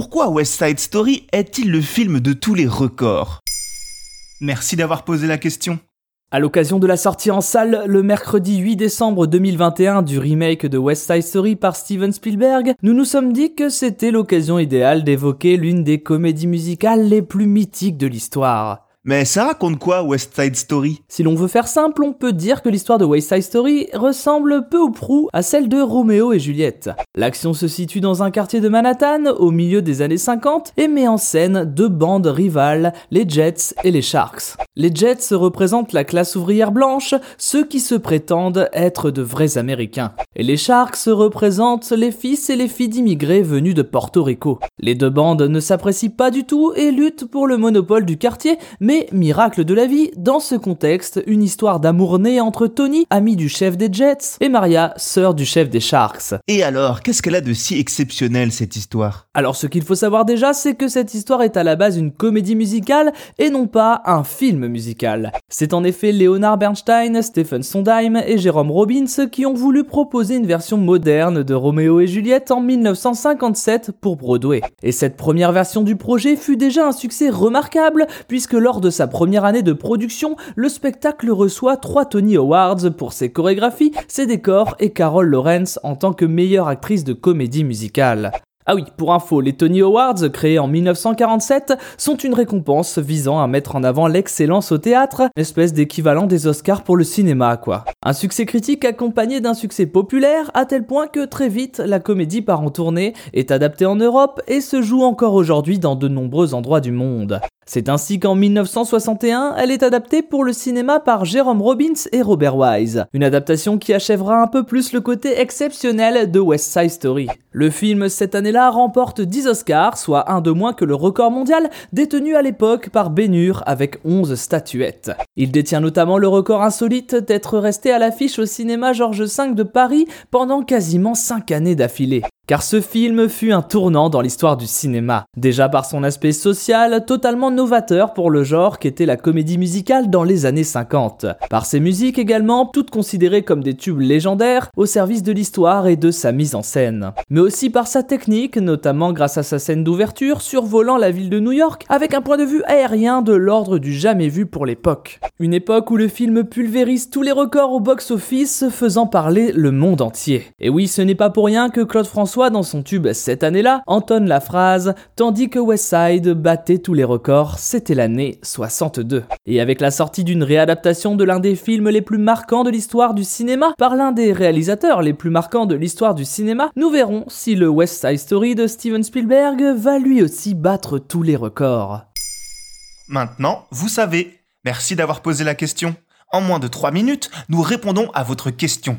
pourquoi West Side Story est-il le film de tous les records? Merci d'avoir posé la question. À l'occasion de la sortie en salle le mercredi 8 décembre 2021 du remake de West Side Story par Steven Spielberg, nous nous sommes dit que c'était l'occasion idéale d'évoquer l'une des comédies musicales les plus mythiques de l'histoire. Mais ça raconte quoi West Side Story? Si l'on veut faire simple, on peut dire que l'histoire de West Side Story ressemble peu ou prou à celle de Roméo et Juliette. L'action se situe dans un quartier de Manhattan au milieu des années 50 et met en scène deux bandes rivales, les Jets et les Sharks. Les Jets représentent la classe ouvrière blanche, ceux qui se prétendent être de vrais Américains. Et les Sharks représentent les fils et les filles d'immigrés venus de Porto Rico. Les deux bandes ne s'apprécient pas du tout et luttent pour le monopole du quartier, mais miracle de la vie, dans ce contexte, une histoire d'amour né entre Tony, ami du chef des Jets, et Maria, sœur du chef des Sharks. Et alors, qu'est-ce qu'elle a de si exceptionnel cette histoire? Alors ce qu'il faut savoir déjà, c'est que cette histoire est à la base une comédie musicale et non pas un film C'est en effet Leonard Bernstein, Stephen Sondheim et Jérôme Robbins qui ont voulu proposer une version moderne de Roméo et Juliette en 1957 pour Broadway. Et cette première version du projet fut déjà un succès remarquable puisque lors de sa première année de production, le spectacle reçoit trois Tony Awards pour ses chorégraphies, ses décors et Carol Lawrence en tant que meilleure actrice de comédie musicale. Ah oui, pour info, les Tony Awards, créés en 1947, sont une récompense visant à mettre en avant l'excellence au théâtre, espèce d'équivalent des Oscars pour le cinéma, quoi. Un succès critique accompagné d'un succès populaire, à tel point que très vite, la comédie part en tournée, est adaptée en Europe et se joue encore aujourd'hui dans de nombreux endroits du monde. C'est ainsi qu'en 1961, elle est adaptée pour le cinéma par Jérôme Robbins et Robert Wise. Une adaptation qui achèvera un peu plus le côté exceptionnel de West Side Story. Le film cette année-là remporte 10 Oscars, soit un de moins que le record mondial détenu à l'époque par Hur avec 11 statuettes. Il détient notamment le record insolite d'être resté à l'affiche au cinéma Georges V de Paris pendant quasiment 5 années d'affilée. Car ce film fut un tournant dans l'histoire du cinéma, déjà par son aspect social totalement novateur pour le genre qu'était la comédie musicale dans les années 50, par ses musiques également, toutes considérées comme des tubes légendaires au service de l'histoire et de sa mise en scène, mais aussi par sa technique, notamment grâce à sa scène d'ouverture survolant la ville de New York avec un point de vue aérien de l'ordre du jamais vu pour l'époque. Une époque où le film pulvérise tous les records au box-office faisant parler le monde entier. Et oui, ce n'est pas pour rien que Claude Dans son tube cette année-là, entonne la phrase Tandis que Westside battait tous les records, c'était l'année 62. Et avec la sortie d'une réadaptation de l'un des films les plus marquants de l'histoire du cinéma par l'un des réalisateurs les plus marquants de l'histoire du cinéma, nous verrons si le West Side Story de Steven Spielberg va lui aussi battre tous les records. Maintenant, vous savez. Merci d'avoir posé la question. En moins de 3 minutes, nous répondons à votre question.